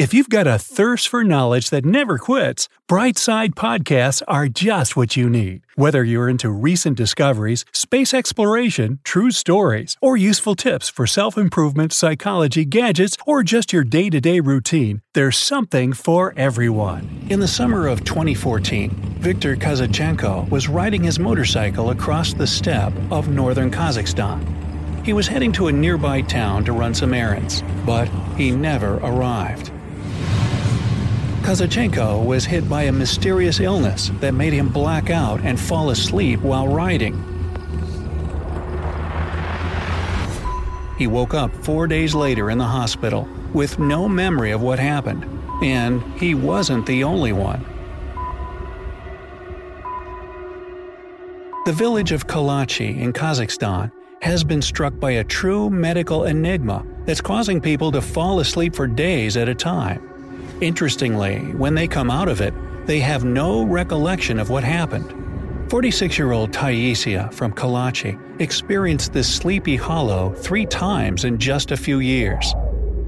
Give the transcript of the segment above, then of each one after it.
If you've got a thirst for knowledge that never quits, Brightside Podcasts are just what you need. Whether you're into recent discoveries, space exploration, true stories, or useful tips for self improvement, psychology, gadgets, or just your day to day routine, there's something for everyone. In the summer of 2014, Viktor Kazachenko was riding his motorcycle across the steppe of northern Kazakhstan. He was heading to a nearby town to run some errands, but he never arrived. Kazachenko was hit by a mysterious illness that made him black out and fall asleep while riding. He woke up four days later in the hospital with no memory of what happened, and he wasn't the only one. The village of Kalachi in Kazakhstan has been struck by a true medical enigma that's causing people to fall asleep for days at a time. Interestingly, when they come out of it, they have no recollection of what happened. 46 year old Taisia from Kalachi experienced this sleepy hollow three times in just a few years.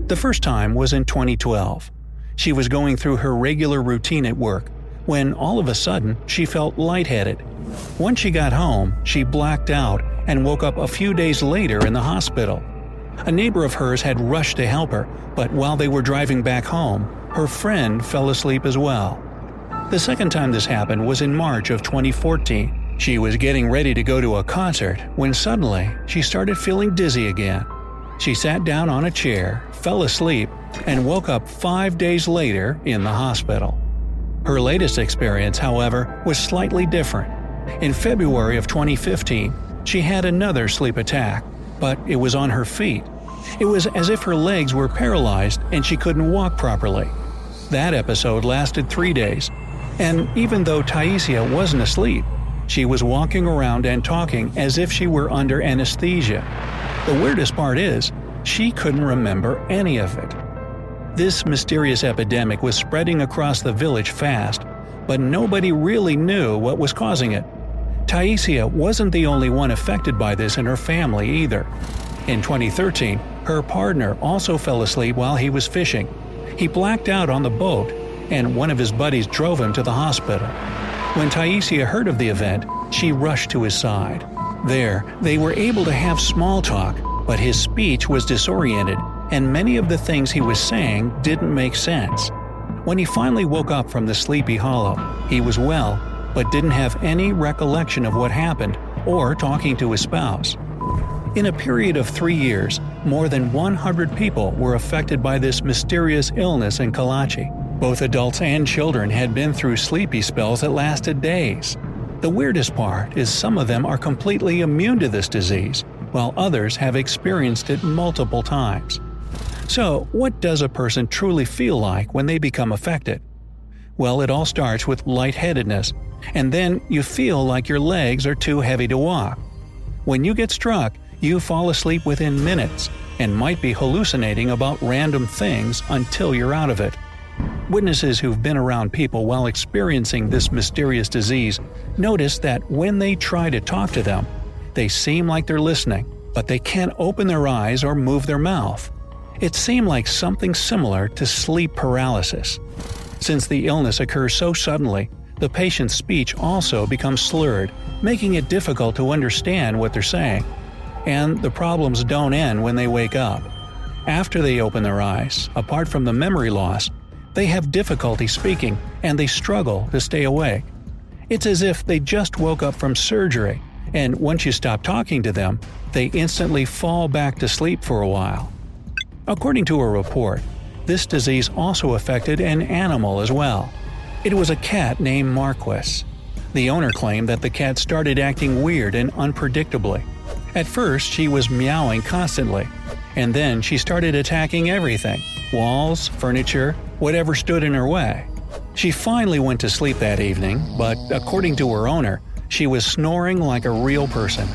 The first time was in 2012. She was going through her regular routine at work when all of a sudden she felt lightheaded. Once she got home, she blacked out and woke up a few days later in the hospital. A neighbor of hers had rushed to help her, but while they were driving back home, her friend fell asleep as well. The second time this happened was in March of 2014. She was getting ready to go to a concert when suddenly she started feeling dizzy again. She sat down on a chair, fell asleep, and woke up five days later in the hospital. Her latest experience, however, was slightly different. In February of 2015, she had another sleep attack, but it was on her feet. It was as if her legs were paralyzed and she couldn't walk properly. That episode lasted three days, and even though Taisia wasn't asleep, she was walking around and talking as if she were under anesthesia. The weirdest part is, she couldn't remember any of it. This mysterious epidemic was spreading across the village fast, but nobody really knew what was causing it. Taisia wasn't the only one affected by this in her family either. In 2013, her partner also fell asleep while he was fishing. He blacked out on the boat, and one of his buddies drove him to the hospital. When Taisia heard of the event, she rushed to his side. There, they were able to have small talk, but his speech was disoriented, and many of the things he was saying didn't make sense. When he finally woke up from the sleepy hollow, he was well but didn't have any recollection of what happened or talking to his spouse. In a period of three years, more than 100 people were affected by this mysterious illness in Kalachi. Both adults and children had been through sleepy spells that lasted days. The weirdest part is some of them are completely immune to this disease, while others have experienced it multiple times. So, what does a person truly feel like when they become affected? Well, it all starts with lightheadedness, and then you feel like your legs are too heavy to walk. When you get struck, you fall asleep within minutes and might be hallucinating about random things until you're out of it. Witnesses who've been around people while experiencing this mysterious disease notice that when they try to talk to them, they seem like they're listening, but they can't open their eyes or move their mouth. It seemed like something similar to sleep paralysis. Since the illness occurs so suddenly, the patient's speech also becomes slurred, making it difficult to understand what they're saying. And the problems don't end when they wake up. After they open their eyes, apart from the memory loss, they have difficulty speaking and they struggle to stay awake. It's as if they just woke up from surgery, and once you stop talking to them, they instantly fall back to sleep for a while. According to a report, this disease also affected an animal as well. It was a cat named Marquis. The owner claimed that the cat started acting weird and unpredictably. At first, she was meowing constantly, and then she started attacking everything walls, furniture, whatever stood in her way. She finally went to sleep that evening, but according to her owner, she was snoring like a real person.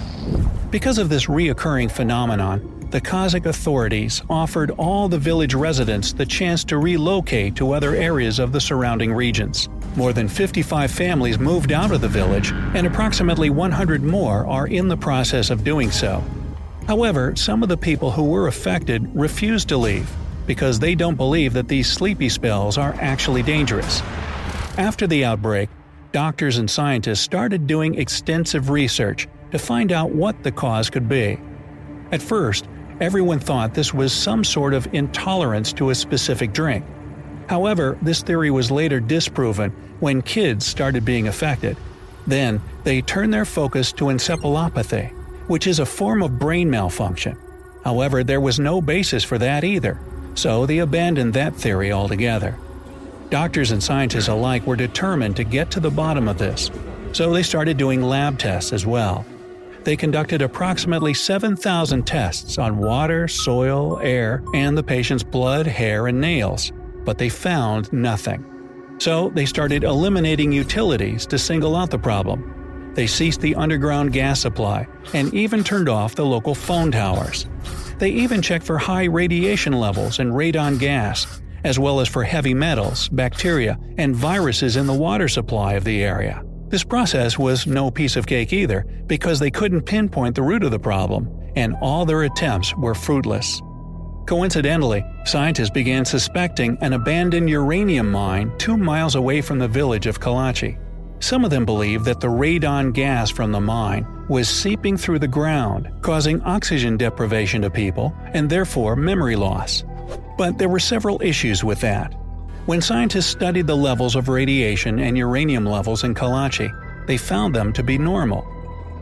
Because of this reoccurring phenomenon, the Kazakh authorities offered all the village residents the chance to relocate to other areas of the surrounding regions. More than 55 families moved out of the village, and approximately 100 more are in the process of doing so. However, some of the people who were affected refused to leave. because they don't believe that these sleepy spells are actually dangerous. After the outbreak, doctors and scientists started doing extensive research to find out what the cause could be. At first, everyone thought this was some sort of intolerance to a specific drink. However, this theory was later disproven when kids started being affected. Then, they turned their focus to encephalopathy, which is a form of brain malfunction. However, there was no basis for that either, so they abandoned that theory altogether. Doctors and scientists alike were determined to get to the bottom of this, so they started doing lab tests as well. They conducted approximately 7,000 tests on water, soil, air, and the patient's blood, hair, and nails but they found nothing. So they started eliminating utilities to single out the problem. They ceased the underground gas supply and even turned off the local phone towers. They even checked for high radiation levels and radon gas, as well as for heavy metals, bacteria, and viruses in the water supply of the area. This process was no piece of cake either, because they couldn't pinpoint the root of the problem, and all their attempts were fruitless. Coincidentally, scientists began suspecting an abandoned uranium mine two miles away from the village of Kalachi. Some of them believed that the radon gas from the mine was seeping through the ground, causing oxygen deprivation to people and therefore memory loss. But there were several issues with that. When scientists studied the levels of radiation and uranium levels in Kalachi, they found them to be normal.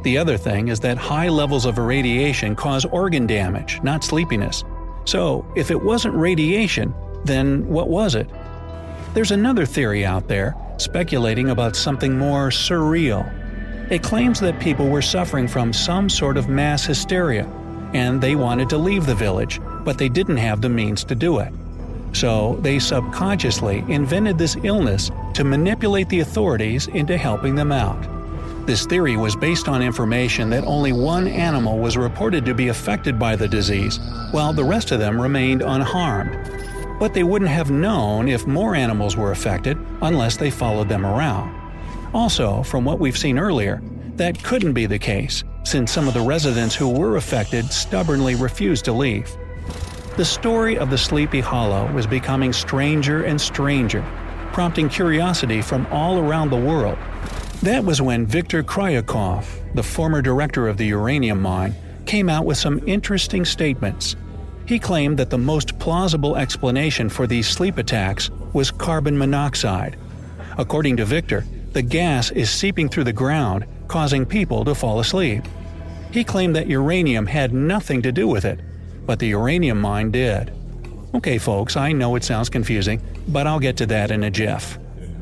The other thing is that high levels of irradiation cause organ damage, not sleepiness, so, if it wasn't radiation, then what was it? There's another theory out there, speculating about something more surreal. It claims that people were suffering from some sort of mass hysteria, and they wanted to leave the village, but they didn't have the means to do it. So, they subconsciously invented this illness to manipulate the authorities into helping them out. This theory was based on information that only one animal was reported to be affected by the disease, while the rest of them remained unharmed. But they wouldn't have known if more animals were affected unless they followed them around. Also, from what we've seen earlier, that couldn't be the case, since some of the residents who were affected stubbornly refused to leave. The story of the Sleepy Hollow was becoming stranger and stranger, prompting curiosity from all around the world, that was when Viktor Kryukov, the former director of the uranium mine, came out with some interesting statements. He claimed that the most plausible explanation for these sleep attacks was carbon monoxide. According to Victor, the gas is seeping through the ground, causing people to fall asleep. He claimed that uranium had nothing to do with it, but the uranium mine did. Okay, folks, I know it sounds confusing, but I'll get to that in a jiff.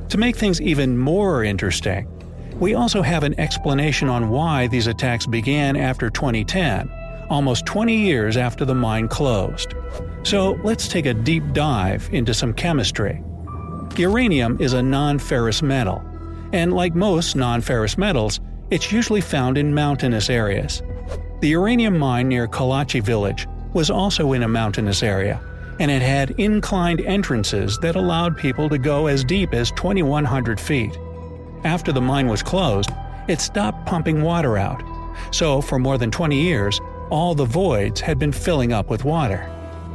To make things even more interesting, we also have an explanation on why these attacks began after 2010, almost 20 years after the mine closed. So let's take a deep dive into some chemistry. Uranium is a non ferrous metal, and like most non ferrous metals, it's usually found in mountainous areas. The uranium mine near Kalachi village was also in a mountainous area, and it had inclined entrances that allowed people to go as deep as 2,100 feet. After the mine was closed, it stopped pumping water out. So, for more than 20 years, all the voids had been filling up with water.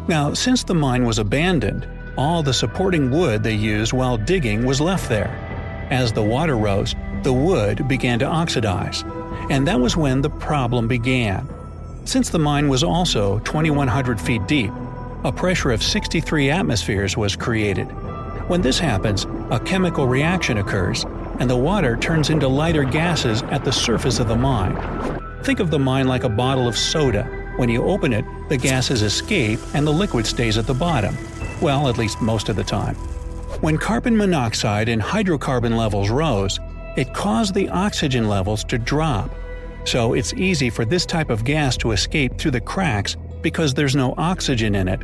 Now, since the mine was abandoned, all the supporting wood they used while digging was left there. As the water rose, the wood began to oxidize, and that was when the problem began. Since the mine was also 2,100 feet deep, a pressure of 63 atmospheres was created. When this happens, a chemical reaction occurs, and the water turns into lighter gases at the surface of the mine. Think of the mine like a bottle of soda. When you open it, the gases escape and the liquid stays at the bottom. Well, at least most of the time. When carbon monoxide and hydrocarbon levels rose, it caused the oxygen levels to drop. So it's easy for this type of gas to escape through the cracks because there's no oxygen in it.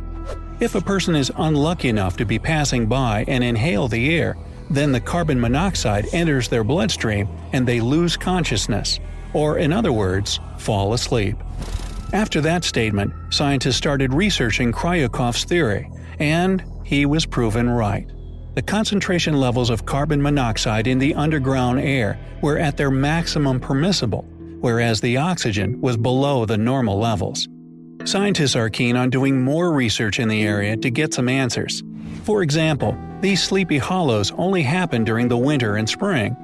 If a person is unlucky enough to be passing by and inhale the air, then the carbon monoxide enters their bloodstream and they lose consciousness, or in other words, fall asleep. After that statement, scientists started researching Kryukov's theory, and he was proven right. The concentration levels of carbon monoxide in the underground air were at their maximum permissible, whereas the oxygen was below the normal levels. Scientists are keen on doing more research in the area to get some answers. For example, these sleepy hollows only happen during the winter and spring.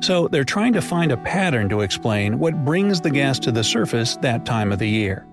So they're trying to find a pattern to explain what brings the gas to the surface that time of the year.